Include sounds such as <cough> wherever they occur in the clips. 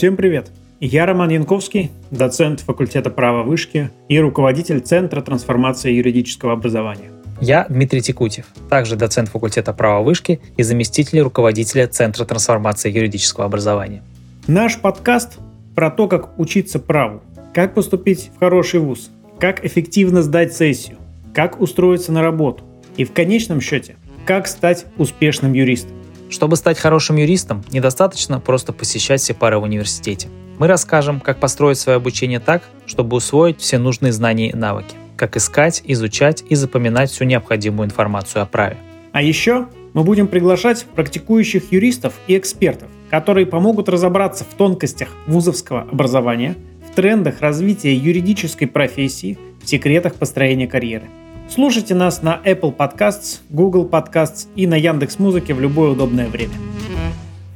Всем привет! Я Роман Янковский, доцент факультета права вышки и руководитель Центра трансформации юридического образования. Я Дмитрий Текутев, также доцент факультета права вышки и заместитель руководителя Центра трансформации юридического образования. Наш подкаст про то, как учиться праву, как поступить в хороший вуз, как эффективно сдать сессию, как устроиться на работу и в конечном счете, как стать успешным юристом. Чтобы стать хорошим юристом, недостаточно просто посещать все пары в университете. Мы расскажем, как построить свое обучение так, чтобы усвоить все нужные знания и навыки, как искать, изучать и запоминать всю необходимую информацию о праве. А еще мы будем приглашать практикующих юристов и экспертов, которые помогут разобраться в тонкостях вузовского образования, в трендах развития юридической профессии, в секретах построения карьеры – Слушайте нас на Apple Podcasts, Google Podcasts и на Яндекс Музыке в любое удобное время.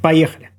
Поехали!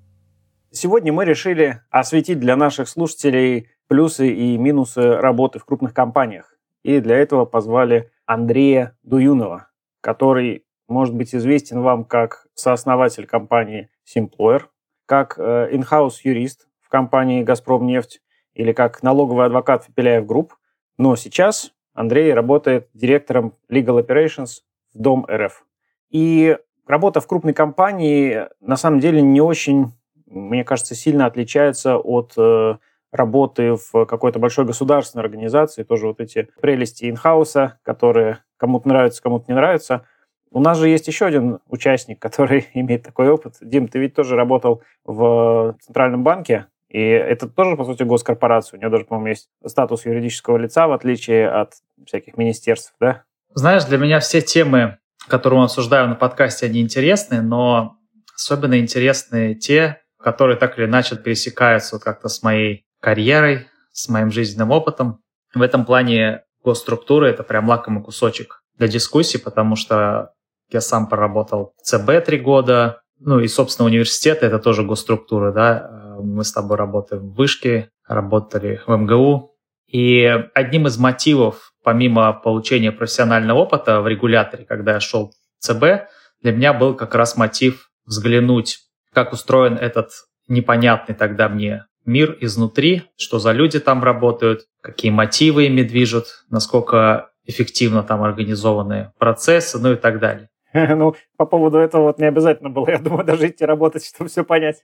Сегодня мы решили осветить для наших слушателей плюсы и минусы работы в крупных компаниях. И для этого позвали Андрея Дуюнова, который может быть известен вам как сооснователь компании Simployer, как in-house э, юрист в компании «Газпромнефть» или как налоговый адвокат в Пепеляев Групп. Но сейчас Андрей работает директором Legal Operations в Дом РФ. И работа в крупной компании на самом деле не очень, мне кажется, сильно отличается от э, работы в какой-то большой государственной организации. Тоже вот эти прелести инхауса, которые кому-то нравятся, кому-то не нравятся. У нас же есть еще один участник, <laughs> который имеет такой опыт. Дим, ты ведь тоже работал в Центральном банке. И это тоже, по сути, госкорпорация. У нее даже, по-моему, есть статус юридического лица, в отличие от всяких министерств, да? Знаешь, для меня все темы, которые мы обсуждаем на подкасте, они интересны, но особенно интересны те, которые так или иначе пересекаются вот как-то с моей карьерой, с моим жизненным опытом. В этом плане госструктуры — это прям лакомый кусочек для дискуссии, потому что я сам поработал в ЦБ три года, ну и, собственно, университеты — это тоже госструктуры, да, мы с тобой работаем в Вышке, работали в МГУ. И одним из мотивов, помимо получения профессионального опыта в регуляторе, когда я шел в ЦБ, для меня был как раз мотив взглянуть, как устроен этот непонятный тогда мне мир изнутри, что за люди там работают, какие мотивы ими движут, насколько эффективно там организованы процессы, ну и так далее. <laughs> Ну, по поводу этого вот не обязательно было, я думаю, даже идти работать, чтобы все понять.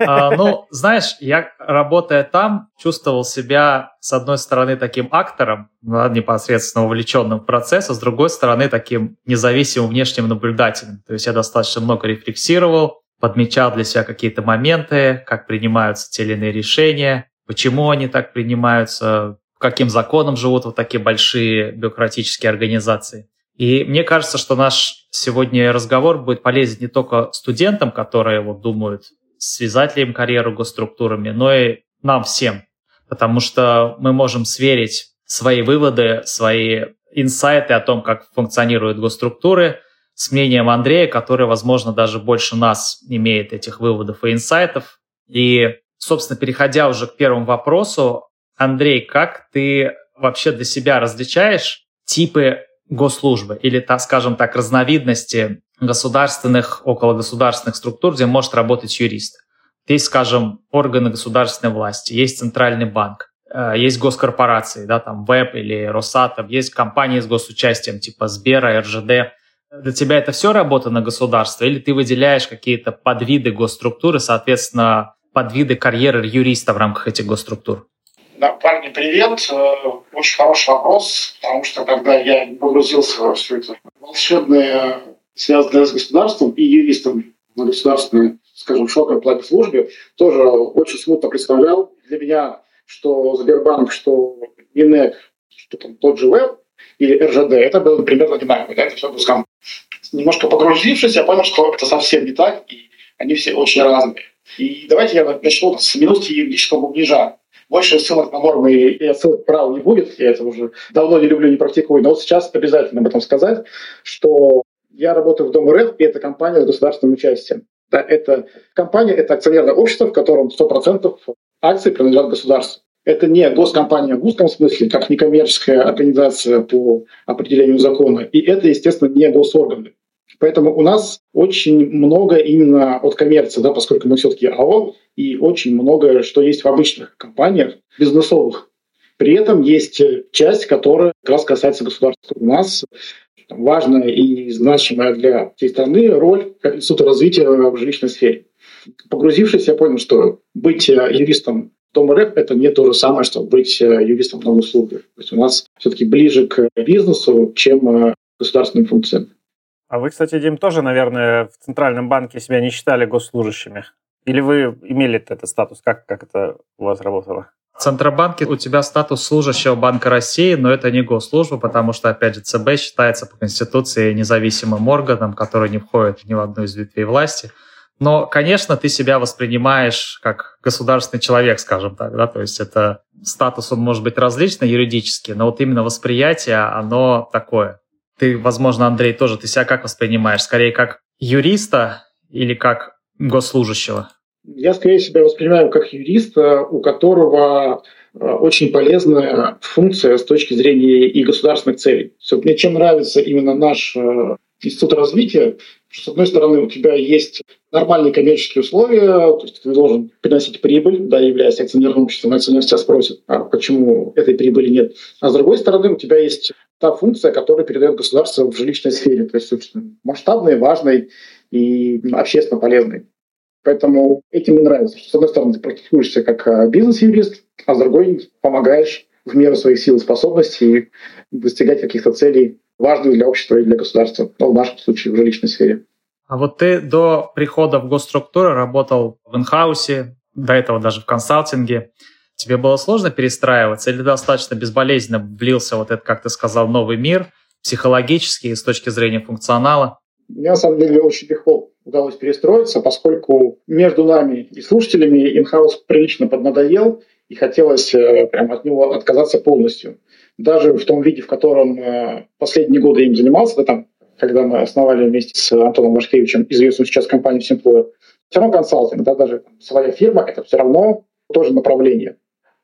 А, ну, знаешь, я, работая там, чувствовал себя, с одной стороны, таким актором, непосредственно увлеченным в процесс, а с другой стороны, таким независимым внешним наблюдателем. То есть я достаточно много рефлексировал, подмечал для себя какие-то моменты, как принимаются те или иные решения, почему они так принимаются, каким законом живут вот такие большие бюрократические организации. И мне кажется, что наш сегодня разговор будет полезен не только студентам, которые вот думают, связать ли им карьеру госструктурами, но и нам всем. Потому что мы можем сверить свои выводы, свои инсайты о том, как функционируют госструктуры, с мнением Андрея, который, возможно, даже больше нас имеет этих выводов и инсайтов. И, собственно, переходя уже к первому вопросу, Андрей, как ты вообще для себя различаешь типы госслужбы или, так, скажем так, разновидности государственных, около государственных структур, где может работать юрист. Есть, скажем, органы государственной власти, есть центральный банк, э, есть госкорпорации, да, там ВЭБ или Росатом, есть компании с госучастием типа Сбера, РЖД. Для тебя это все работа на государство или ты выделяешь какие-то подвиды госструктуры, соответственно, подвиды карьеры юриста в рамках этих госструктур? Да, парни, привет. Э, очень хороший вопрос, потому что когда я погрузился во все это волшебное, связанное с государством и юристом на государственной, скажем, широкой плане службе, тоже очень смутно представлял для меня, что Сбербанк, что ИНЕК, что там тот же ВЭБ или РЖД, это было примерно одинаково, да, это все было Немножко погрузившись, я понял, что это совсем не так, и они все очень разные. И давайте я начну с минутки юридического бубнижа. Больше ссылок на нормы и отсылок прав не будет. Я это уже давно не люблю, не практикую. Но вот сейчас обязательно об этом сказать, что я работаю в Дом РФ, и это компания с государственным участием. Да, это компания, это акционерное общество, в котором 100% акций принадлежат государству. Это не госкомпания в узком смысле, как некоммерческая организация по определению закона. И это, естественно, не госорганы. Поэтому у нас очень много именно от коммерции, да, поскольку мы все-таки АО, и очень много, что есть в обычных компаниях бизнесовых. При этом есть часть, которая как раз касается государства. У нас важная и значимая для всей страны роль Института развития в жилищной сфере. Погрузившись, я понял, что быть юристом Том РФ – это не то же самое, что быть юристом на услугах. То есть у нас все-таки ближе к бизнесу, чем государственным функциям. А вы, кстати, Дим, тоже, наверное, в Центральном банке себя не считали госслужащими? Или вы имели этот статус? Как, как это у вас работало? В Центробанке у тебя статус служащего Банка России, но это не госслужба, потому что, опять же, ЦБ считается по Конституции независимым органом, который не входит ни в одну из ветвей власти. Но, конечно, ты себя воспринимаешь как государственный человек, скажем так, да, то есть это статус, он может быть различный юридически, но вот именно восприятие, оно такое. Ты, возможно, Андрей, тоже ты себя как воспринимаешь? Скорее как юриста или как госслужащего? Я скорее себя воспринимаю как юриста, у которого э, очень полезная функция с точки зрения и государственных целей. Вот мне чем нравится именно наш э, институт развития, что, с одной стороны, у тебя есть нормальные коммерческие условия, то есть ты должен приносить прибыль, да, являясь акционерным обществом, акционер тебя спросит, а почему этой прибыли нет. А с другой стороны, у тебя есть та функция, которую передает государство в жилищной сфере, то есть масштабной, важной и общественно полезной. Поэтому этим и нравится, что с одной стороны ты практикуешься как а, бизнес-юрист, а с другой помогаешь в меру своих сил и способностей достигать каких-то целей, важных для общества и для государства, ну, в нашем случае в жилищной сфере. А вот ты до прихода в госструктуру работал в инхаусе, до этого даже в консалтинге. Тебе было сложно перестраиваться или достаточно безболезненно влился вот этот, как ты сказал, новый мир, психологически и с точки зрения функционала? Мне, на самом деле, очень легко удалось перестроиться, поскольку между нами и слушателями инхаус прилично поднадоел, и хотелось э, прям от него отказаться полностью. Даже в том виде, в котором э, последние годы им занимался, да, там, когда мы основали вместе с Антоном Машкевичем известную сейчас компанию Simplore, все равно консалтинг, да, даже там, своя фирма, это все равно тоже направление.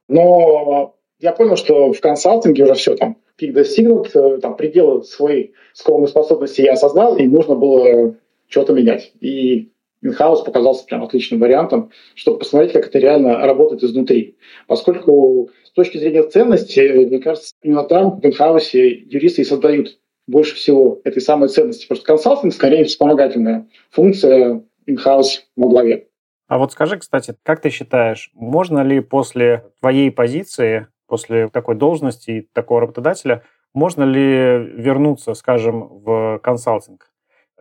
Но я понял, что в консалтинге уже все, там, пик достигнут, э, там, пределы своей скромной способности я осознал, и нужно было что-то менять. И Инхаус показался прям отличным вариантом, чтобы посмотреть, как это реально работает изнутри. Поскольку с точки зрения ценности, мне кажется, именно там, в инхаусе, юристы и создают больше всего этой самой ценности. Что консалтинг скорее вспомогательная функция инхаус во главе. А вот скажи, кстати, как ты считаешь, можно ли после твоей позиции, после такой должности и такого работодателя, можно ли вернуться, скажем, в консалтинг?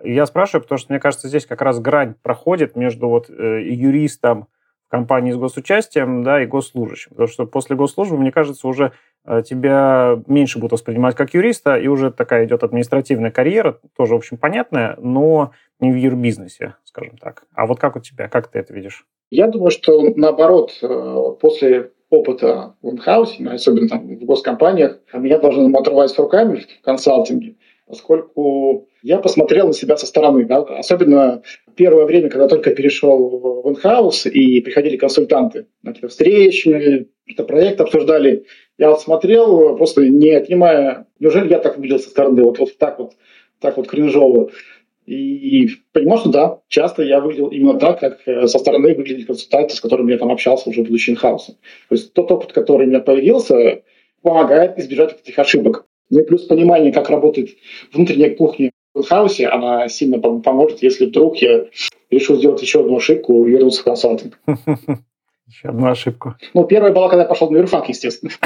Я спрашиваю, потому что, мне кажется, здесь как раз грань проходит между вот э, юристом компании с госучастием да, и госслужащим. Потому что после госслужбы, мне кажется, уже э, тебя меньше будут воспринимать как юриста, и уже такая идет административная карьера, тоже, в общем, понятная, но не в юрбизнесе, скажем так. А вот как у тебя, как ты это видишь? Я думаю, что наоборот, э, после опыта в инхаусе, особенно там в госкомпаниях, меня должны отрывать руками в консалтинге, поскольку я посмотрел на себя со стороны. Да? Особенно первое время, когда только перешел в инхаус и приходили консультанты на какие-то встречи, какие-то проекты обсуждали. Я вот смотрел, просто не отнимая, неужели я так выглядел со стороны, вот, вот так вот, так вот кринжово. И понимал, что да, часто я выглядел именно так, как э, со стороны выглядели консультанты, с которыми я там общался уже будучи инхаусом. То есть тот опыт, который у меня появился, помогает избежать этих ошибок. Ну и плюс понимание, как работает внутренняя кухня в инхаусе, она сильно поможет, если вдруг я решу сделать еще одну ошибку и вернуться в консалтинг. <laughs> Еще одну ошибку. Ну, первая была, когда я пошел на юрфак, естественно. <laughs>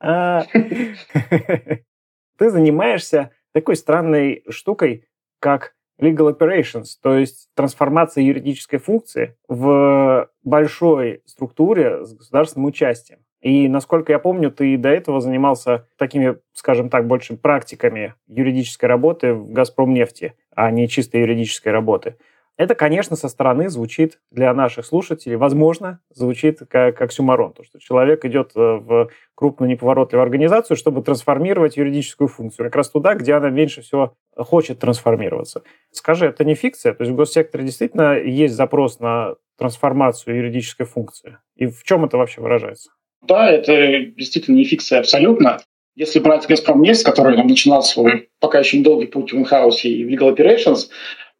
А. <laughs> Ты занимаешься такой странной штукой, как legal operations, то есть трансформация юридической функции в большой структуре с государственным участием. И, насколько я помню, ты до этого занимался такими, скажем так, больше практиками юридической работы в «Газпромнефти», а не чисто юридической работы. Это, конечно, со стороны звучит для наших слушателей, возможно, звучит как оксюмарон, то, что человек идет э, в крупную неповоротливую организацию, чтобы трансформировать юридическую функцию, как раз туда, где она меньше всего хочет трансформироваться. Скажи, это не фикция? То есть в госсекторе действительно есть запрос на трансформацию юридической функции? И в чем это вообще выражается? Да, это действительно не фикция абсолютно. Если брать Газпром нефть, который там, начинал свой пока еще недолгий путь в in и в Legal Operations,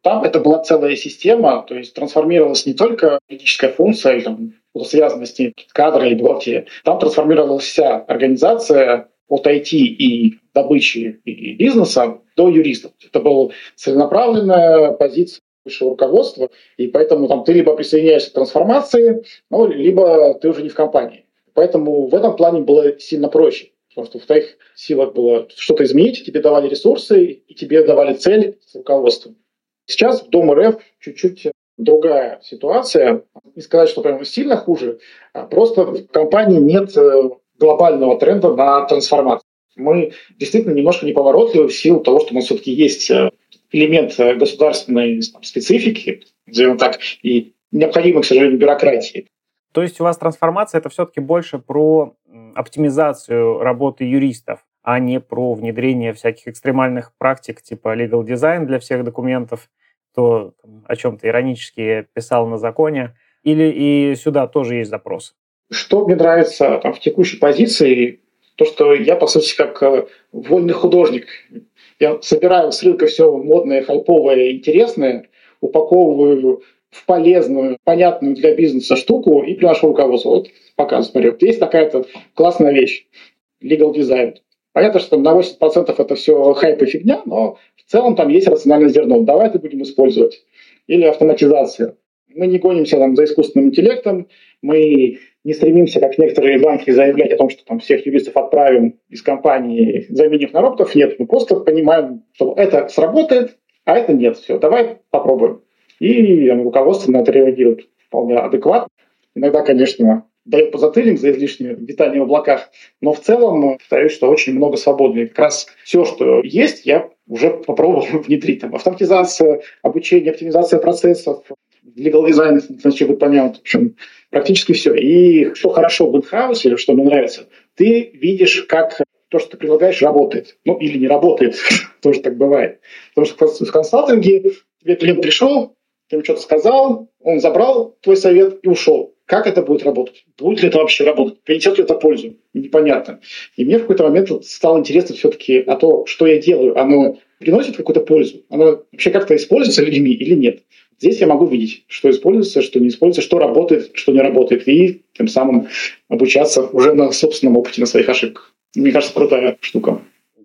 там это была целая система, то есть трансформировалась не только юридическая функция, или там, связанная с ней кадры и бухгалтерия, там трансформировалась вся организация от IT и добычи и бизнеса до юристов. Это была целенаправленная позиция высшего руководства, и поэтому там ты либо присоединяешься к трансформации, ну, либо ты уже не в компании. Поэтому в этом плане было сильно проще, потому что в твоих силах было что-то изменить, тебе давали ресурсы, и тебе давали цель с руководством. Сейчас в Дом РФ чуть-чуть другая ситуация. Не сказать, что прямо сильно хуже, а просто в компании нет э, глобального тренда на трансформацию. Мы действительно немножко неповоротливы в силу того, что у нас все-таки есть э, элемент э, государственной специфики, назовем так, и необходимой, к сожалению, бюрократии. То есть у вас трансформация это все-таки больше про оптимизацию работы юристов, а не про внедрение всяких экстремальных практик типа legal design для всех документов кто о чем-то иронически писал на законе, или и сюда тоже есть запрос? Что мне нравится там, в текущей позиции, то, что я, по сути, как э, вольный художник. Я собираю с рынка все модное, хайповое, интересное, упаковываю в полезную, понятную для бизнеса штуку и приношу руководству. Вот показываю, смотрю, есть такая-то классная вещь, legal design. Понятно, что на 80% это все хайп и фигня, но в целом там есть рациональное зерно. Давай это будем использовать. Или автоматизация. Мы не гонимся там, за искусственным интеллектом, мы не стремимся, как некоторые банки, заявлять о том, что там всех юристов отправим из компании, заменив на роботов. Нет, мы просто понимаем, что это сработает, а это нет. Все, давай попробуем. И руководство на это реагирует вполне адекватно. Иногда, конечно, дает позатыльник за излишнее витание в облаках. Но в целом, повторюсь, что очень много свободы. И как раз все, что есть, я уже попробовал <laughs> внедрить. Там, автоматизация, обучение, оптимизация процессов, legal design, значит, вы понятно, в общем, практически все. И что хорошо в инхаусе, или что мне нравится, ты видишь, как то, что ты предлагаешь, работает. Ну, или не работает. <laughs> Тоже так бывает. Потому что в консалтинге тебе клиент пришел, ты ему что-то сказал, он забрал твой совет и ушел. Как это будет работать? Будет ли это вообще работать? Принесет ли это пользу? Непонятно. И мне в какой-то момент стало интересно все-таки о том, что я делаю. Оно приносит какую-то пользу? Оно вообще как-то используется людьми или нет? Здесь я могу видеть, что используется, что не используется, что работает, что не работает, и тем самым обучаться уже на собственном опыте, на своих ошибках. Мне кажется, крутая штука.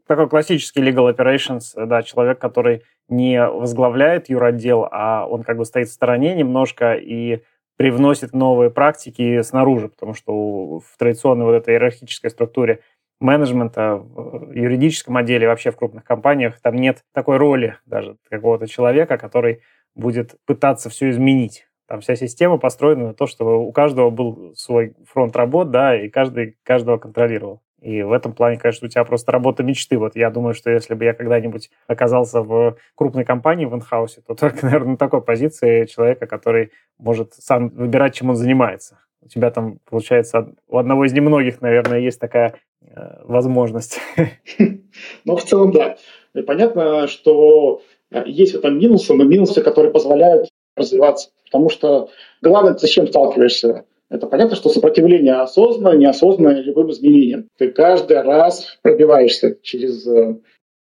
Такой классический legal operations, да, человек, который не возглавляет юротдел, а он как бы стоит в стороне немножко и привносит новые практики снаружи, потому что в традиционной вот этой иерархической структуре менеджмента, в юридическом отделе, вообще в крупных компаниях, там нет такой роли даже какого-то человека, который будет пытаться все изменить. Там вся система построена на то, чтобы у каждого был свой фронт работ, да, и каждый каждого контролировал. И в этом плане, конечно, у тебя просто работа мечты. Вот я думаю, что если бы я когда-нибудь оказался в крупной компании в инхаусе, то только, <laughs> наверное, на такой позиции человека, который может сам выбирать, чем он занимается. У тебя там, получается, у одного из немногих, наверное, есть такая э, возможность. <laughs> Ну, в целом, да. Понятно, что э, есть в этом минусы, но минусы, которые позволяют развиваться. Потому что главное, зачем сталкиваешься это понятно, что сопротивление осознанное, неосознанное любым изменениям. Ты каждый раз пробиваешься через э, не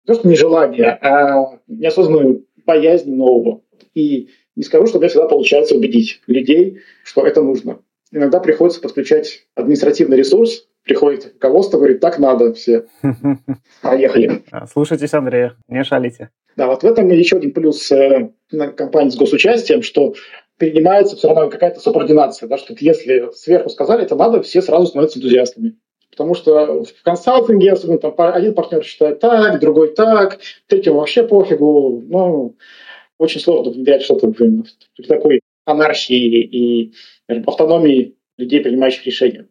то, что нежелание, а неосознанную боязнь нового. И не скажу, что мне всегда получается убедить людей, что это нужно. Иногда приходится подключать административный ресурс, приходит руководство, говорит, так надо все. <laughs> Поехали. А, слушайтесь, Андрей, не шалите. Да, вот в этом еще один плюс э, компании с госучастием, что принимается все равно какая-то субординация, да, что если сверху сказали, это надо, все сразу становятся энтузиастами. Потому что в консалтинге, особенно там один партнер считает так, другой так, третьему вообще пофигу. Ну, очень сложно внедрять что-то при такой анархии и автономии людей, принимающих решения.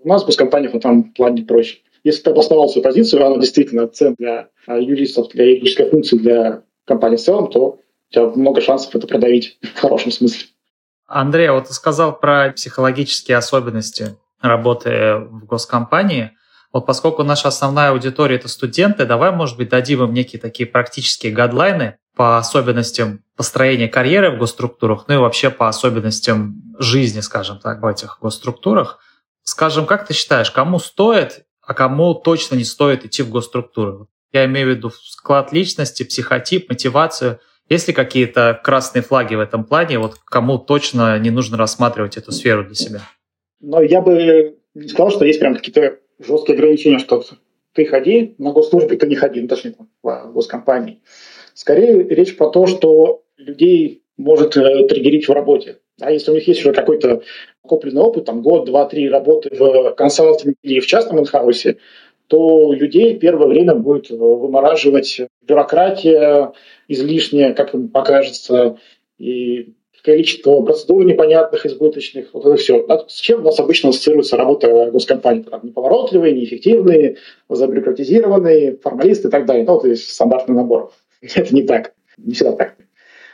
У нас без компании в этом плане проще. Если ты обосновал свою позицию, она действительно цен для а, юристов, для юридической функции, для компании в целом, то у тебя много шансов это продавить <laughs> в хорошем смысле. Андрей, вот ты сказал про психологические особенности работы в госкомпании. Вот поскольку наша основная аудитория это студенты, давай, может быть, дадим им некие такие практические гадлайны по особенностям построения карьеры в госструктурах, ну и вообще по особенностям жизни, скажем так, в этих госструктурах. Скажем, как ты считаешь, кому стоит а кому точно не стоит идти в госструктуру? Я имею в виду склад личности, психотип, мотивацию. Есть ли какие-то красные флаги в этом плане, вот кому точно не нужно рассматривать эту сферу для себя? Но я бы не сказал, что есть прям какие-то жесткие ограничения, что ты ходи, на госслужбе ты не ходи, ну, точнее, в госкомпании. Скорее речь про то, что людей может э, триггерить в работе. А если у них есть уже какой-то копленный опыт, там год, два, три работы в консалтинге или в частном инхаусе, то людей первое время будет вымораживать бюрократия излишняя, как им покажется, и количество процедур непонятных, избыточных, вот это все. С чем у нас обычно ассоциируется работа госкомпаний? Там, неповоротливые, неэффективные, забюрократизированные, формалисты и так далее. Ну, то есть стандартный набор. <laughs> Это не так. Не всегда так.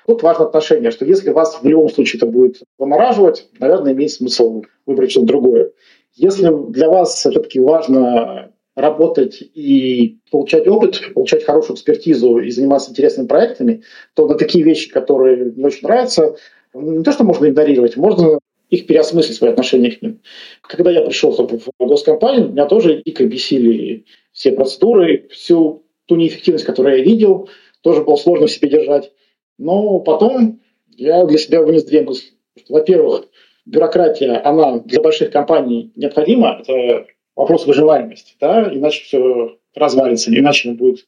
Тут важно отношение, что если вас в любом случае это будет вымораживать, наверное, имеет смысл выбрать что-то другое. Если для вас все-таки важно работать и получать опыт, получать хорошую экспертизу и заниматься интересными проектами, то на такие вещи, которые не очень нравятся, не то, что можно игнорировать, можно их переосмыслить, свои отношения к ним. Когда я пришел в госкомпанию, меня тоже дико бесили все процедуры, всю ту неэффективность, которую я видел, тоже было сложно в себе держать. Но потом я для себя вынес две мысли. Во-первых, бюрократия, она для больших компаний необходима. Это вопрос выживаемости, да, иначе все развалится, иначе будет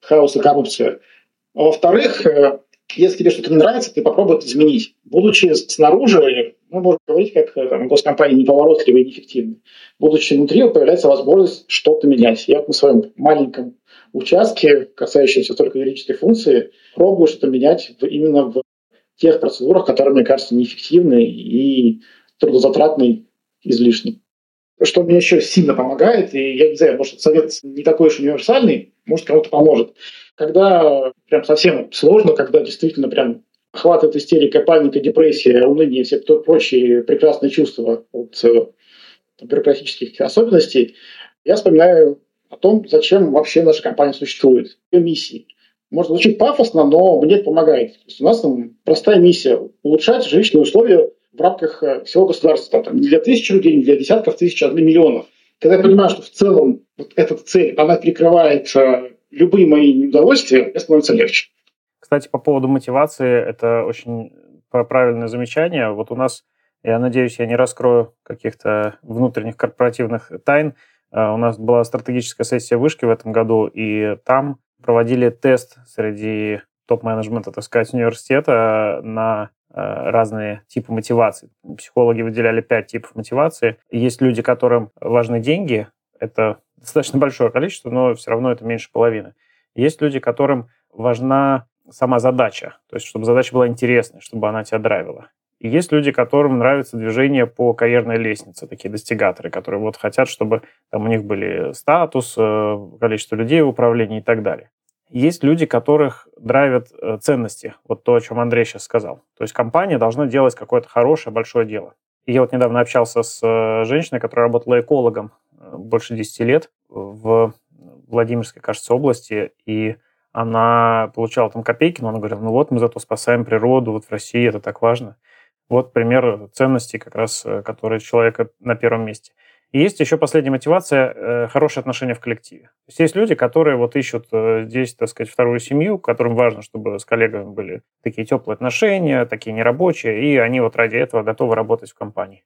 хаос и коррупция. А во-вторых, э, если тебе что-то не нравится, ты попробуй это изменить. Будучи снаружи, мы можем говорить, как э, там, госкомпании неповоротливые и неэффективные. Будучи внутри, появляется возможность что-то менять. Я вот на своем маленьком участке, касающемся только юридической функции, пробую что-то менять в, именно в тех процедурах, которые, мне кажется, неэффективны и трудозатратны излишне. Что мне еще сильно помогает, и я не знаю, может, совет не такой уж универсальный, может, кому-то поможет. Когда прям совсем сложно, когда действительно прям охватывает истерика, паника, депрессия, уныние, все прочие прекрасные чувства от э, бюрократических особенностей, я вспоминаю о том, зачем вообще наша компания существует, ее миссии. Может звучит пафосно, но мне это помогает. То есть у нас там простая миссия – улучшать жилищные условия в рамках э, всего государства. Там, не для тысяч людей, не для десятков тысяч, а для миллионов. Когда я понимаю, что в целом вот эта цель, она перекрывает э, любые мои неудовольствия, мне становится легче. Кстати, по поводу мотивации, это очень правильное замечание. Вот у нас, я надеюсь, я не раскрою каких-то внутренних корпоративных тайн. Э, у нас была стратегическая сессия вышки в этом году, и там проводили тест среди топ-менеджмента, так сказать, университета на разные типы мотивации. Психологи выделяли пять типов мотивации. Есть люди, которым важны деньги. Это достаточно большое количество, но все равно это меньше половины. Есть люди, которым важна сама задача, то есть чтобы задача была интересной, чтобы она тебя драйвила. И есть люди, которым нравится движение по карьерной лестнице, такие достигаторы, которые вот хотят, чтобы там у них были статус, э, количество людей в управлении и так далее. Есть люди, которых драйвят э, ценности, вот то, о чем Андрей сейчас сказал. То есть компания должна делать какое-то хорошее, большое дело. И я вот недавно общался с э, женщиной, которая работала экологом больше 10 лет в Владимирской, кажется, области, и она получала там копейки, но она говорила, ну вот мы зато спасаем природу, вот в России это так важно. Вот пример ценностей, как раз, э, которые человека на первом месте. И есть еще последняя мотивация э, – хорошие отношения в коллективе. То есть есть люди, которые вот ищут э, здесь, так сказать, вторую семью, которым важно, чтобы с коллегами были такие теплые отношения, такие нерабочие, и они вот ради этого готовы работать в компании.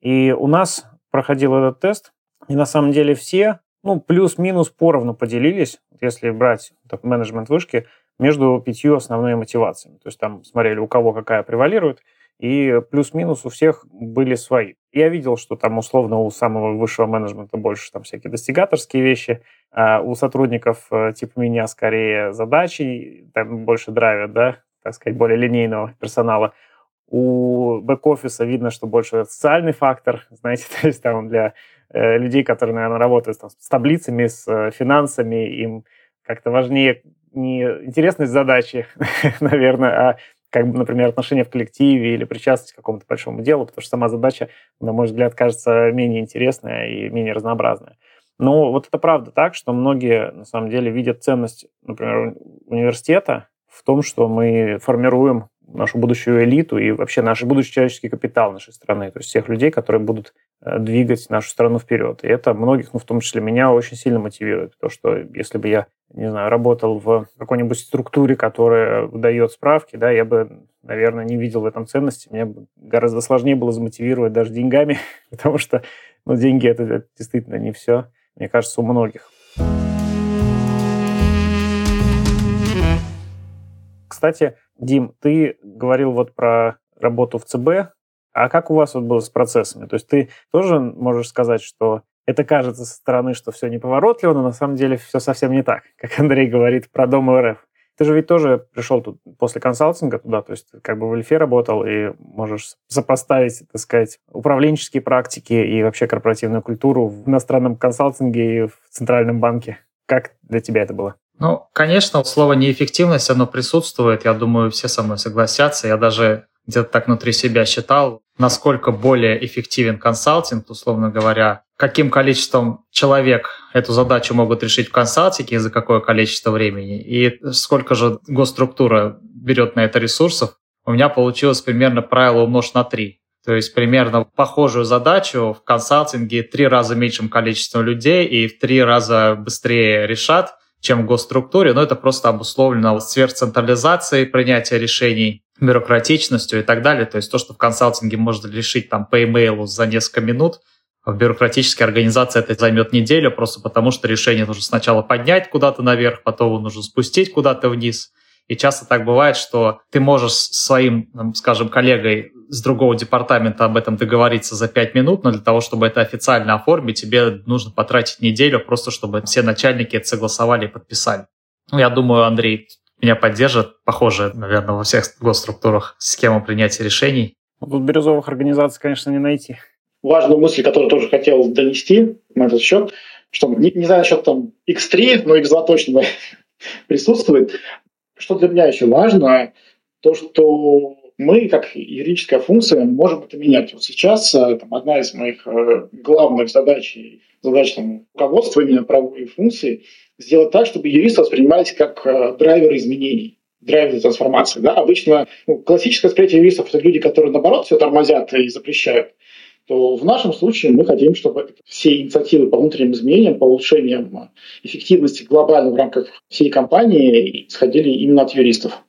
И у нас проходил этот тест, и на самом деле все, ну, плюс-минус поровну поделились, если брать так, менеджмент вышки, между пятью основными мотивациями. То есть там смотрели, у кого какая превалирует – и плюс-минус у всех были свои. Я видел, что там условно у самого высшего менеджмента больше там всякие достигаторские вещи, а у сотрудников э, типа меня скорее задачи, там больше драйвят, да, так сказать, более линейного персонала. У бэк-офиса видно, что больше социальный фактор, <laughs> знаете, то есть там для э, людей, которые, наверное, работают там, с таблицами, с э, финансами, им как-то важнее не интересность задачи, <laughs> наверное, а как бы, например, отношения в коллективе или причастность к какому-то большому делу, потому что сама задача, на мой взгляд, кажется менее интересная и менее разнообразная. Но вот это правда так, что многие, на самом деле, видят ценность, например, университета в том, что мы формируем нашу будущую элиту и вообще наш будущий человеческий капитал нашей страны, то есть всех людей, которые будут э, двигать нашу страну вперед. И это многих, ну, в том числе меня, очень сильно мотивирует. То, что если бы я, не знаю, работал в какой-нибудь структуре, которая выдает справки, да, я бы, наверное, не видел в этом ценности. Мне гораздо сложнее было замотивировать даже деньгами, <laughs> потому что ну, деньги это действительно не все, мне кажется, у многих. Кстати, Дим, ты говорил вот про работу в ЦБ. А как у вас вот было с процессами? То есть ты тоже можешь сказать, что это кажется со стороны, что все неповоротливо, но на самом деле все совсем не так, как Андрей говорит про Дом РФ. Ты же ведь тоже пришел тут после консалтинга туда, то есть как бы в Эльфе работал и можешь сопоставить, так сказать, управленческие практики и вообще корпоративную культуру в иностранном консалтинге и в Центральном банке. Как для тебя это было? Ну, конечно, слово неэффективность, оно присутствует. Я думаю, все со мной согласятся. Я даже где-то так внутри себя считал, насколько более эффективен консалтинг, условно говоря, каким количеством человек эту задачу могут решить в консалтинге и за какое количество времени, и сколько же госструктура берет на это ресурсов. У меня получилось примерно правило умножить на три. То есть примерно похожую задачу в консалтинге три раза меньшим количеством людей и в три раза быстрее решат, чем в госструктуре, но это просто обусловлено сверхцентрализацией принятия решений, бюрократичностью и так далее. То есть то, что в консалтинге можно решить там по имейлу за несколько минут, в бюрократической организации это займет неделю, просто потому что решение нужно сначала поднять куда-то наверх, потом его нужно спустить куда-то вниз. И часто так бывает, что ты можешь своим, скажем, коллегой с другого департамента об этом договориться за 5 минут, но для того, чтобы это официально оформить, тебе нужно потратить неделю просто, чтобы все начальники это согласовали и подписали. Ну, я думаю, Андрей меня поддержит. Похоже, наверное, во всех госструктурах схема принятия решений. Тут бирюзовых организаций, конечно, не найти. Важную мысль, которую тоже хотел донести на этот счет, что не, не знаю насчет там X3, но X2 точно <laughs> присутствует. Что для меня еще важно, то, что мы, как юридическая функция, можем это менять. Вот сейчас э, там, одна из моих э, главных задач, задач там, руководства именно правовой функции, сделать так, чтобы юристы воспринимались как э, драйверы изменений драйвер трансформации. Да? Обычно ну, классическое восприятие юристов – это люди, которые, наоборот, все тормозят и запрещают. То в нашем случае мы хотим, чтобы все инициативы по внутренним изменениям, по улучшениям эффективности глобально в рамках всей компании исходили именно от юристов.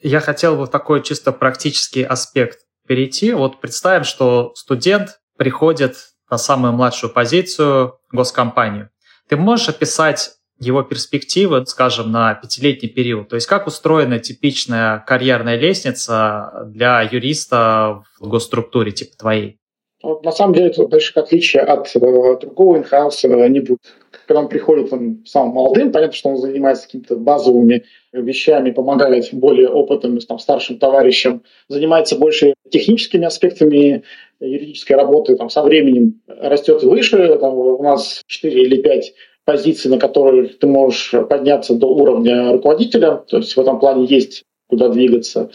Я хотел бы в такой чисто практический аспект перейти. Вот представим, что студент приходит на самую младшую позицию госкомпанию. Ты можешь описать его перспективы, скажем, на пятилетний период? То есть как устроена типичная карьерная лестница для юриста в госструктуре типа твоей? Вот, на самом деле, больших отличий от э, другого инхауса не будет. Когда он приходит он самым молодым, понятно, что он занимается какими-то базовыми вещами, помогает более опытным, там, старшим товарищам, занимается больше техническими аспектами юридической работы, там, со временем растет выше. Там, у нас 4 или 5 позиций, на которые ты можешь подняться до уровня руководителя. То есть в этом плане есть куда двигаться.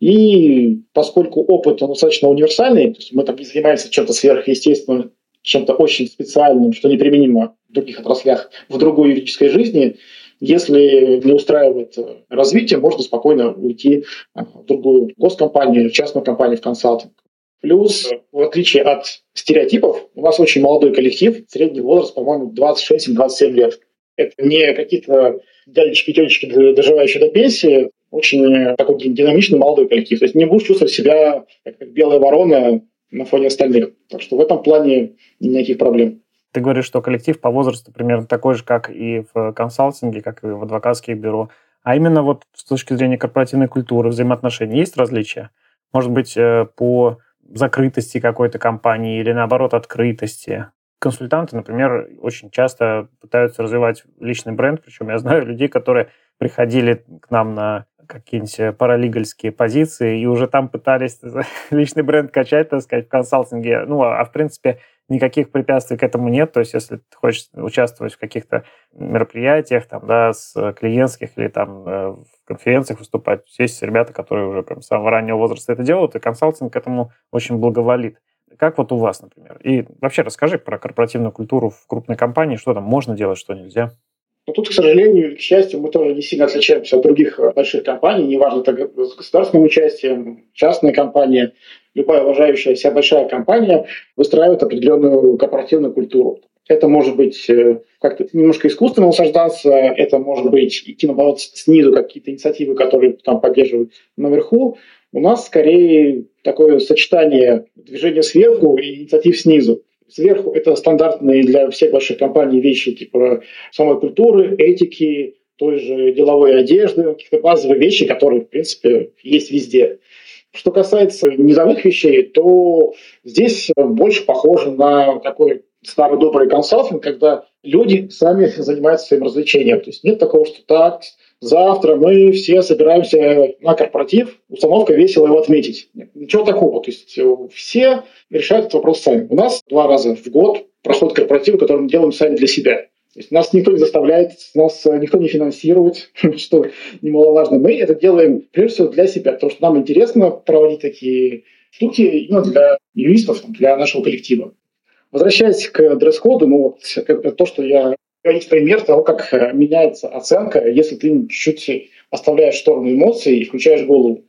И поскольку опыт он достаточно универсальный, то есть мы там не занимаемся чем-то сверхъестественным, чем-то очень специальным, что неприменимо других отраслях, в другой юридической жизни, если не устраивает развитие, можно спокойно уйти в другую госкомпанию, в частную компанию, в консалтинг. Плюс, в отличие от стереотипов, у нас очень молодой коллектив, средний возраст, по-моему, 26-27 лет. Это не какие-то дядечки-тетечки, доживающие до пенсии, очень такой динамичный молодой коллектив. То есть не будешь чувствовать себя как белая ворона на фоне остальных. Так что в этом плане никаких проблем. Ты говоришь, что коллектив по возрасту примерно такой же, как и в консалтинге, как и в адвокатских бюро. А именно вот с точки зрения корпоративной культуры, взаимоотношений есть различия? Может быть, э, по закрытости какой-то компании или, наоборот, открытости? Консультанты, например, очень часто пытаются развивать личный бренд, причем я знаю людей, которые приходили к нам на какие-нибудь паралигальские позиции и уже там пытались <laughs> личный бренд качать, так сказать, в консалтинге. Ну, а, а в принципе никаких препятствий к этому нет. То есть если ты хочешь участвовать в каких-то мероприятиях, там, да, с клиентских или там э, в конференциях выступать, есть ребята, которые уже прям с самого раннего возраста это делают, и консалтинг к этому очень благоволит. Как вот у вас, например? И вообще расскажи про корпоративную культуру в крупной компании, что там можно делать, что нельзя. Но тут, к сожалению или к счастью, мы тоже не сильно отличаемся от других больших компаний, неважно, это с государственным участием, частная компания, любая уважающая себя большая компания выстраивает определенную корпоративную культуру. Это может быть э, как-то немножко искусственно насаждаться, это может быть идти, наоборот, снизу какие-то инициативы, которые там поддерживают наверху. У нас скорее такое сочетание движения сверху и инициатив снизу. Сверху это стандартные для всех больших компаний вещи типа самой культуры, этики, той же деловой одежды, каких-то базовые вещи, которые, в принципе, есть везде. Что касается низовых вещей, то здесь больше похоже на такой старый добрый консалтинг, когда люди сами занимаются своим развлечением. То есть нет такого, что так, завтра мы все собираемся на корпоратив, установка весело его отметить. Нет, ничего такого. То есть э, все решают этот вопрос сами. У нас два раза в год проходит корпоратив, который мы делаем сами для себя. То есть нас никто не заставляет, нас э, никто не финансирует, <laughs> что немаловажно. Мы это делаем прежде всего для себя, потому что нам интересно проводить такие штуки именно для юристов, для нашего коллектива. Возвращаясь к дресс-коду, ну вот то, что я говорить пример того, как э, меняется оценка, если ты чуть-чуть оставляешь в сторону эмоций и включаешь голову.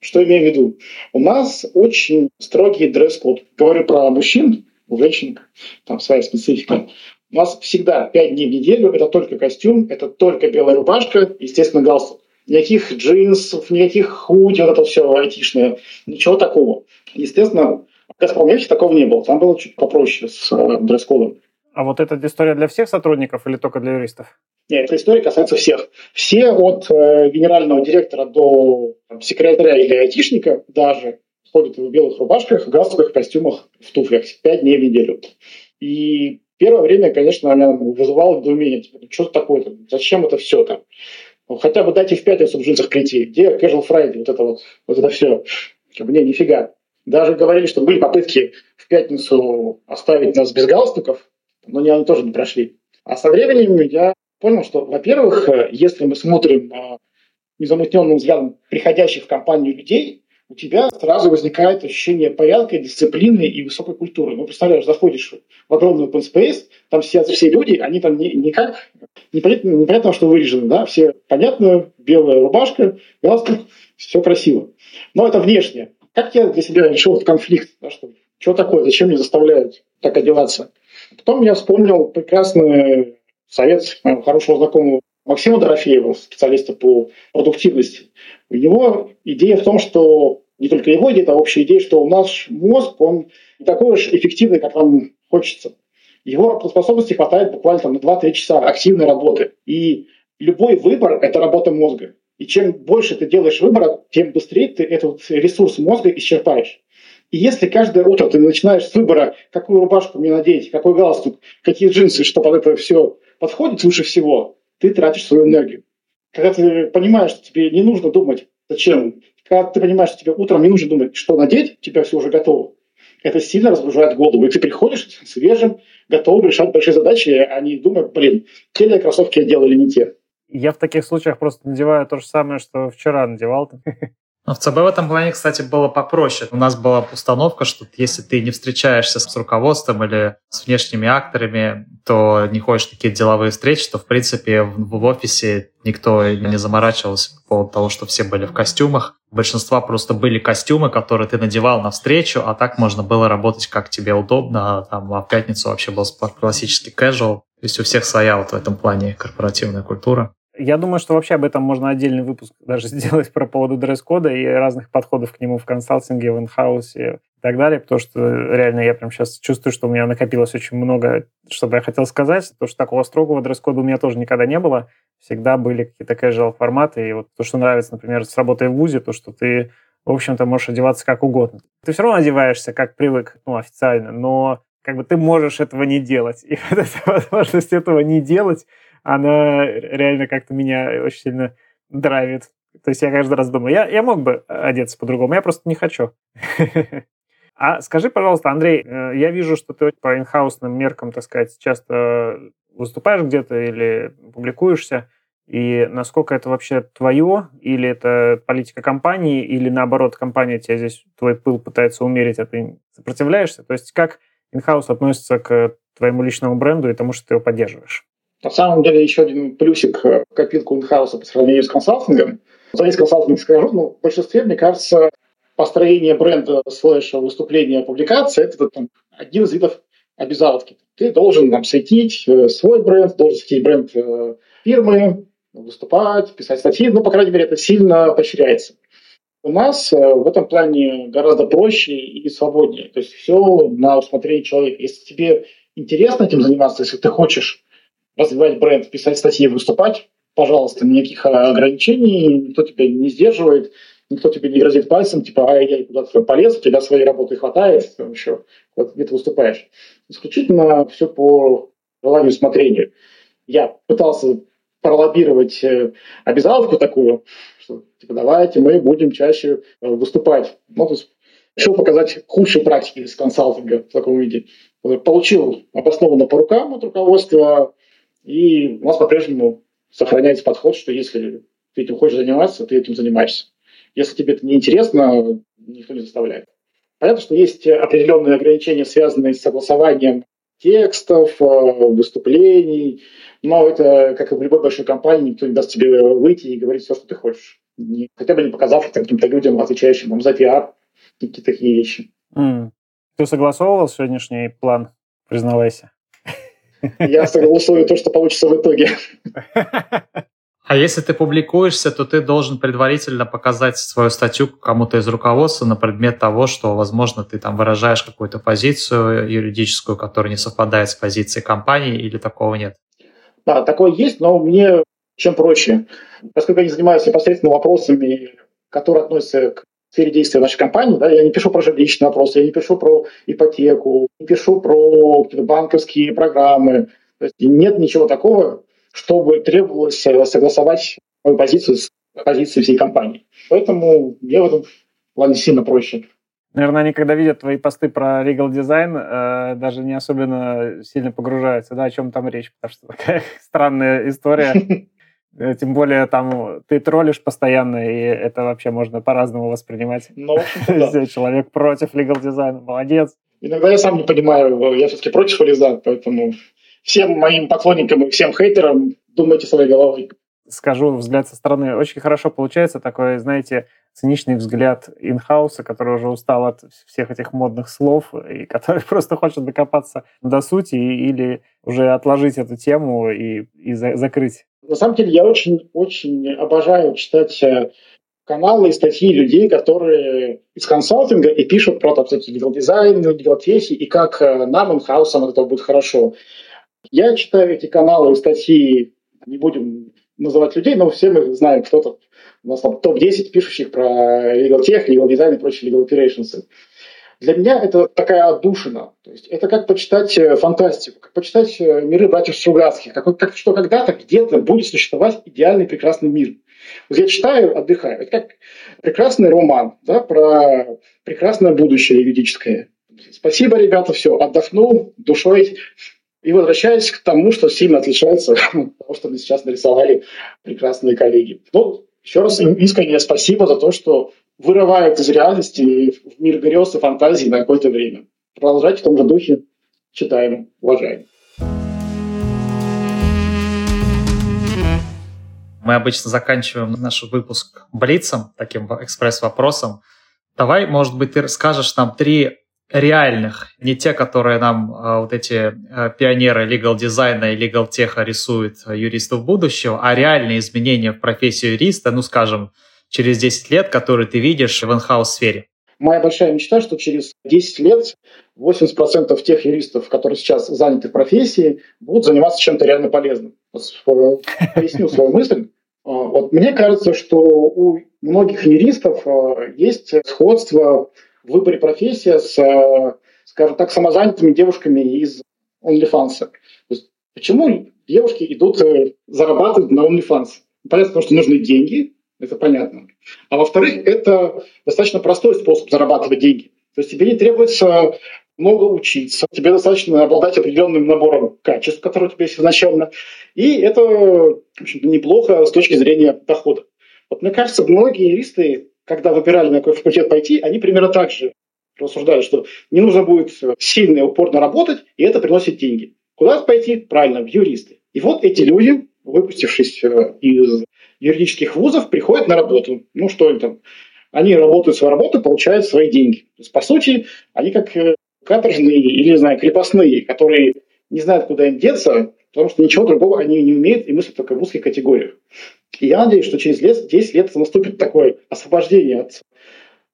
Что имею в виду? У нас очень строгий дресс-код. Говорю про мужчин, у женщин там своя специфика. У нас всегда 5 дней в неделю это только костюм, это только белая рубашка, естественно, галстук. Никаких джинсов, никаких худи, вот это все айтишное, ничего такого. Естественно, в Газпромнефти такого не было. Там было чуть попроще с э, дресс-кодом. А вот эта история для всех сотрудников или только для юристов? Нет, эта история касается всех. Все от э, генерального директора до там, секретаря или айтишника даже ходят в белых рубашках, галстуках, костюмах, в туфлях. Пять дней в неделю. И первое время, конечно, меня вызывало недоумение. Типа, ну, что такое-то? Зачем это все там? Ну, хотя бы дайте в пятницу в джинсах прийти. Где casual Friday? Вот это вот, вот это все. Как бы, не, нифига. Даже говорили, что были попытки в пятницу оставить нас без галстуков, но они тоже не прошли. А со временем я понял, что, во-первых, если мы смотрим незамутненным взглядом приходящих в компанию людей, у тебя сразу возникает ощущение порядка, дисциплины и высокой культуры. Ну, представляешь, заходишь в огромный open space, там сидят все люди, они там не, никак, непонятно, непонятно, что вырежены, да, все понятно, белая рубашка, галстук, все красиво. Но это внешне. Как я для себя решил этот конфликт? Да, что, что такое? Зачем меня заставляют так одеваться? Потом я вспомнил прекрасный совет моего хорошего знакомого Максима Дорофеева, специалиста по продуктивности. У него идея в том, что не только его идея, а общая идея, что у нас мозг, он не такой уж эффективный, как нам хочется. Его работоспособности хватает буквально там, на 2-3 часа активной работы. И любой выбор – это работа мозга. И чем больше ты делаешь выбора, тем быстрее ты этот ресурс мозга исчерпаешь. И если каждое утро ты начинаешь с выбора, какую рубашку мне надеть, какой галстук, какие джинсы, что под это все подходит лучше всего, ты тратишь свою энергию. Когда ты понимаешь, что тебе не нужно думать, зачем, когда ты понимаешь, что тебе утром не нужно думать, что надеть, у тебя все уже готово, это сильно разгружает голову. И ты приходишь свежим, готовым решать большие задачи, а не думая, блин, те ли кроссовки я делал или не те. Я в таких случаях просто надеваю то же самое, что вчера надевал. <laughs> Но в ЦБ в этом плане, кстати, было попроще. У нас была установка, что если ты не встречаешься с руководством или с внешними акторами, то не ходишь в такие деловые встречи, то, в принципе, в, офисе никто не заморачивался по поводу того, что все были в костюмах. Большинства просто были костюмы, которые ты надевал на встречу, а так можно было работать как тебе удобно. Там, а в пятницу вообще был классический casual. То есть у всех своя вот в этом плане корпоративная культура. Я думаю, что вообще об этом можно отдельный выпуск даже <laughs> сделать про поводу дресс-кода и разных подходов к нему в консалтинге, в инхаусе и так далее, потому что реально я прям сейчас чувствую, что у меня накопилось очень много, что бы я хотел сказать, то, что такого строгого дресс-кода у меня тоже никогда не было. Всегда были какие-то casual форматы, и вот то, что нравится, например, с работой в ВУЗе, то, что ты, в общем-то, можешь одеваться как угодно. Ты все равно одеваешься, как привык, ну, официально, но как бы ты можешь этого не делать. <laughs> И вот эта возможность этого не делать, она реально как-то меня очень сильно драйвит. То есть я каждый раз думаю, я, я мог бы одеться по-другому, я просто не хочу. <laughs> А скажи, пожалуйста, Андрей, э, я вижу, что ты по инхаусным меркам, так сказать, часто выступаешь где-то или публикуешься. И насколько это вообще твое, или это политика компании, или наоборот, компания тебя здесь, твой пыл пытается умерить, а ты сопротивляешься? То есть как инхаус относится к твоему личному бренду и тому, что ты его поддерживаешь? На самом деле еще один плюсик копилку инхауса по сравнению с консалтингом. За консалтинг скажу, но в большинстве, мне кажется, построение бренда слэш выступления публикации – это там, один из видов обязаловки. Ты должен там, светить э, свой бренд, должен светить бренд э, фирмы, выступать, писать статьи. Ну, по крайней мере, это сильно поощряется. У нас э, в этом плане гораздо проще и свободнее. То есть все на усмотрение человека. Если тебе интересно этим заниматься, если ты хочешь развивать бренд, писать статьи, выступать, пожалуйста, никаких ограничений, никто тебя не сдерживает, никто тебе не грозит пальцем, типа, ай, я куда-то полез, у тебя своей работы хватает, еще, вот где ты выступаешь. Исключительно все по желанию усмотрению. Я пытался пролоббировать э, обязаловку такую, что типа давайте мы будем чаще э, выступать. Ну, то есть решил показать худшие практики из консалтинга в таком виде. Получил обоснованно по рукам от руководства, и у нас по-прежнему сохраняется подход, что если ты этим хочешь заниматься, ты этим занимаешься. Если тебе это не интересно, никто не заставляет. Понятно, что есть определенные ограничения, связанные с согласованием текстов, э, выступлений, но это, как и в любой большой компании, никто не даст тебе выйти и говорить все, что ты хочешь. Не, хотя бы не показав каким-то людям, отвечающим вам за пиар, какие-то такие вещи. Mm. Ты согласовывал сегодняшний план, признавайся? Я согласую то, что получится в итоге. <laughs> А если ты публикуешься, то ты должен предварительно показать свою статью кому-то из руководства на предмет того, что, возможно, ты там выражаешь какую-то позицию юридическую, которая не совпадает с позицией компании, или такого нет? Да, такое есть, но мне чем проще. Поскольку я не занимаюсь непосредственно вопросами, которые относятся к сфере действия нашей компании, да, я не пишу про жилищные вопросы, я не пишу про ипотеку, не пишу про банковские программы. То есть нет ничего такого, чтобы требовалось э, согласовать мою позицию с позицией всей компании. Поэтому мне в этом плане сильно проще. Наверное, они, когда видят твои посты про legal design, э, даже не особенно сильно погружаются, да, о чем там речь, потому что <laughs> такая странная история. <laughs> Э, тем более там ты троллишь постоянно, и это вообще можно по-разному воспринимать. Ну, да. Человек против legal дизайна, молодец. Иногда я сам не понимаю, я все-таки против или за, поэтому всем моим поклонникам и всем хейтерам думайте своей головой. Скажу взгляд со стороны. Очень хорошо получается такой, знаете, циничный взгляд инхауса, который уже устал от всех этих модных слов и который <laughs> просто хочет докопаться до сути или уже отложить эту тему и, и за, закрыть. На самом деле я очень-очень обожаю читать э, каналы и статьи людей, которые из консалтинга и пишут про там, всякие legal дизайн, legal и как э, нам, инхаусам, этого будет хорошо. Я читаю эти каналы и статьи, не будем называть людей, но все мы знаем, кто-то у нас там топ-10 пишущих про legal tech, legal design и прочие legal operations. Для меня это такая отдушина. То есть это как почитать э, фантастику, как почитать э, миры братьев Стругацких, как, как что когда-то где-то будет существовать идеальный прекрасный мир. Вот я читаю, отдыхаю. Это как прекрасный роман да, про прекрасное будущее юридическое. Спасибо, ребята, все, отдохнул душой, и возвращаясь к тому, что сильно отличается <laughs> от того, что мы сейчас нарисовали прекрасные коллеги. Ну, еще раз искренне спасибо за то, что вырывают из реальности в мир грез и фантазий на какое-то время. Продолжайте в том же духе. Читаем, уважаем. Мы обычно заканчиваем наш выпуск блицом, таким экспресс-вопросом. Давай, может быть, ты расскажешь нам три реальных, не те, которые нам э, вот эти э, пионеры legal дизайна и legal теха рисуют юристов будущего, а реальные изменения в профессию юриста, ну, скажем, через 10 лет, которые ты видишь в инхаус сфере? Моя большая мечта, что через 10 лет 80% тех юристов, которые сейчас заняты в профессии, будут заниматься чем-то реально полезным. Поясню свою мысль. Вот мне кажется, что у многих юристов есть сходство в выборе профессии с, э, скажем так, самозанятыми девушками из OnlyFans. Почему девушки идут э, зарабатывать на OnlyFans? Понятно, потому что нужны деньги, это понятно. А во-вторых, это достаточно простой способ зарабатывать деньги. То есть тебе не требуется много учиться, тебе достаточно обладать определенным набором качеств, которые у тебя есть изначально. И это в общем неплохо с точки зрения дохода. Вот мне кажется, многие юристы когда выбирали, на какой факультет пойти, они примерно так же рассуждали, что не нужно будет сильно и упорно работать, и это приносит деньги. Куда пойти? Правильно, в юристы. И вот эти люди, выпустившись э, из юридических вузов, приходят на работу. Ну, что это? Они работают свою работу, получают свои деньги. То есть, по сути, они как э, каторжные или, не знаю, крепостные, которые не знают, куда им деться, потому что ничего другого они не умеют и мыслят только в узких категориях. И я надеюсь, что через лет, 10 лет наступит такое освобождение от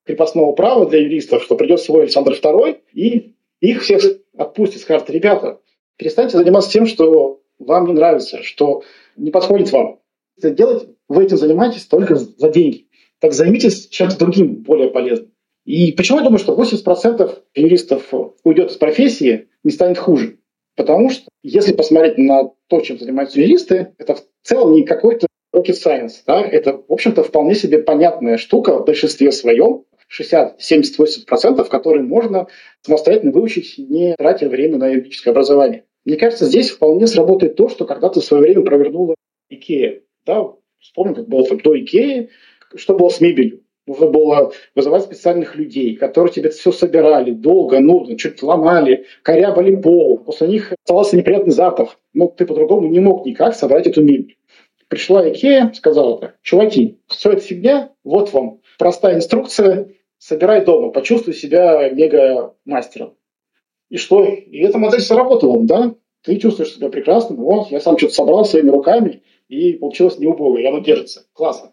крепостного права для юристов, что придет свой Александр II, и их всех отпустит, скажет, ребята, перестаньте заниматься тем, что вам не нравится, что не подходит вам. Это делать, вы этим занимаетесь только за деньги. Так займитесь чем-то другим, более полезным. И почему я думаю, что 80% юристов уйдет из профессии, не станет хуже? Потому что если посмотреть на то, чем занимаются юристы, это в целом не какой-то rocket science. Да? Это, в общем-то, вполне себе понятная штука в большинстве своем. 60, 70, 80%, которые можно самостоятельно выучить, не тратя время на юридическое образование. Мне кажется, здесь вполне сработает то, что когда-то в свое время провернула Икея. Да, вспомним, как было до Икеи, что было с мебелью. Нужно было вызывать специальных людей, которые тебе все собирали долго, нудно, чуть ломали, корябали пол. После них оставался неприятный запах. Ну, ты по-другому не мог никак собрать эту мебель. Пришла Икея, сказала так, чуваки, все это фигня, вот вам простая инструкция, собирай дома, почувствуй себя мега-мастером. И что? И эта модель сработала, да? Ты чувствуешь себя прекрасно, вот, я сам что-то собрал своими руками, и получилось не убого, и оно держится. Классно.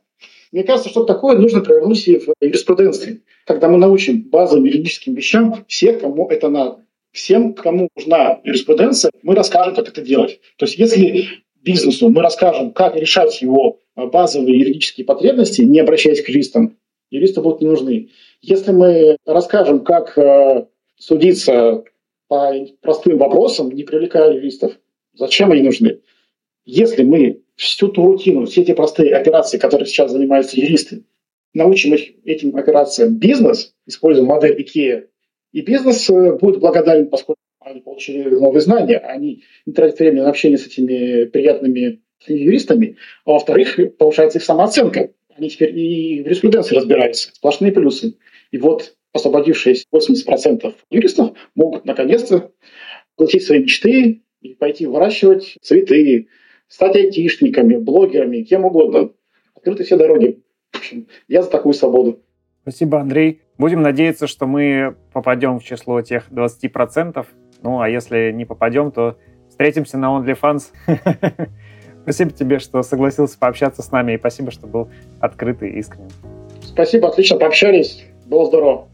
Мне кажется, что такое нужно провернуть и в юриспруденции, когда мы научим базовым юридическим вещам всех, кому это надо. Всем, кому нужна юриспруденция, мы расскажем, как это делать. То есть если бизнесу мы расскажем, как решать его базовые юридические потребности, не обращаясь к юристам, юристы будут не нужны. Если мы расскажем, как э, судиться по простым вопросам, не привлекая юристов, зачем они нужны? Если мы всю ту рутину, все эти простые операции, которые сейчас занимаются юристы, научим их этим операциям бизнес, используя модель IKEA, и бизнес э, будет благодарен, поскольку они получили новые знания, они не тратят время на общение с этими приятными юристами, а во-вторых, повышается их самооценка. Они теперь и в юриспруденции разбираются. Сплошные плюсы. И вот освободившиеся 80% юристов могут наконец-то получить свои мечты и пойти выращивать цветы, стать айтишниками, блогерами, кем угодно. Открыты все дороги. В общем, я за такую свободу. Спасибо, Андрей. Будем надеяться, что мы попадем в число тех 20%. Ну, а если не попадем, то встретимся на OnlyFans. <laughs> Спасибо тебе, что согласился пообщаться с нами, и спасибо, что был открытый и искренним. Спасибо, отлично пообщались. Было здорово.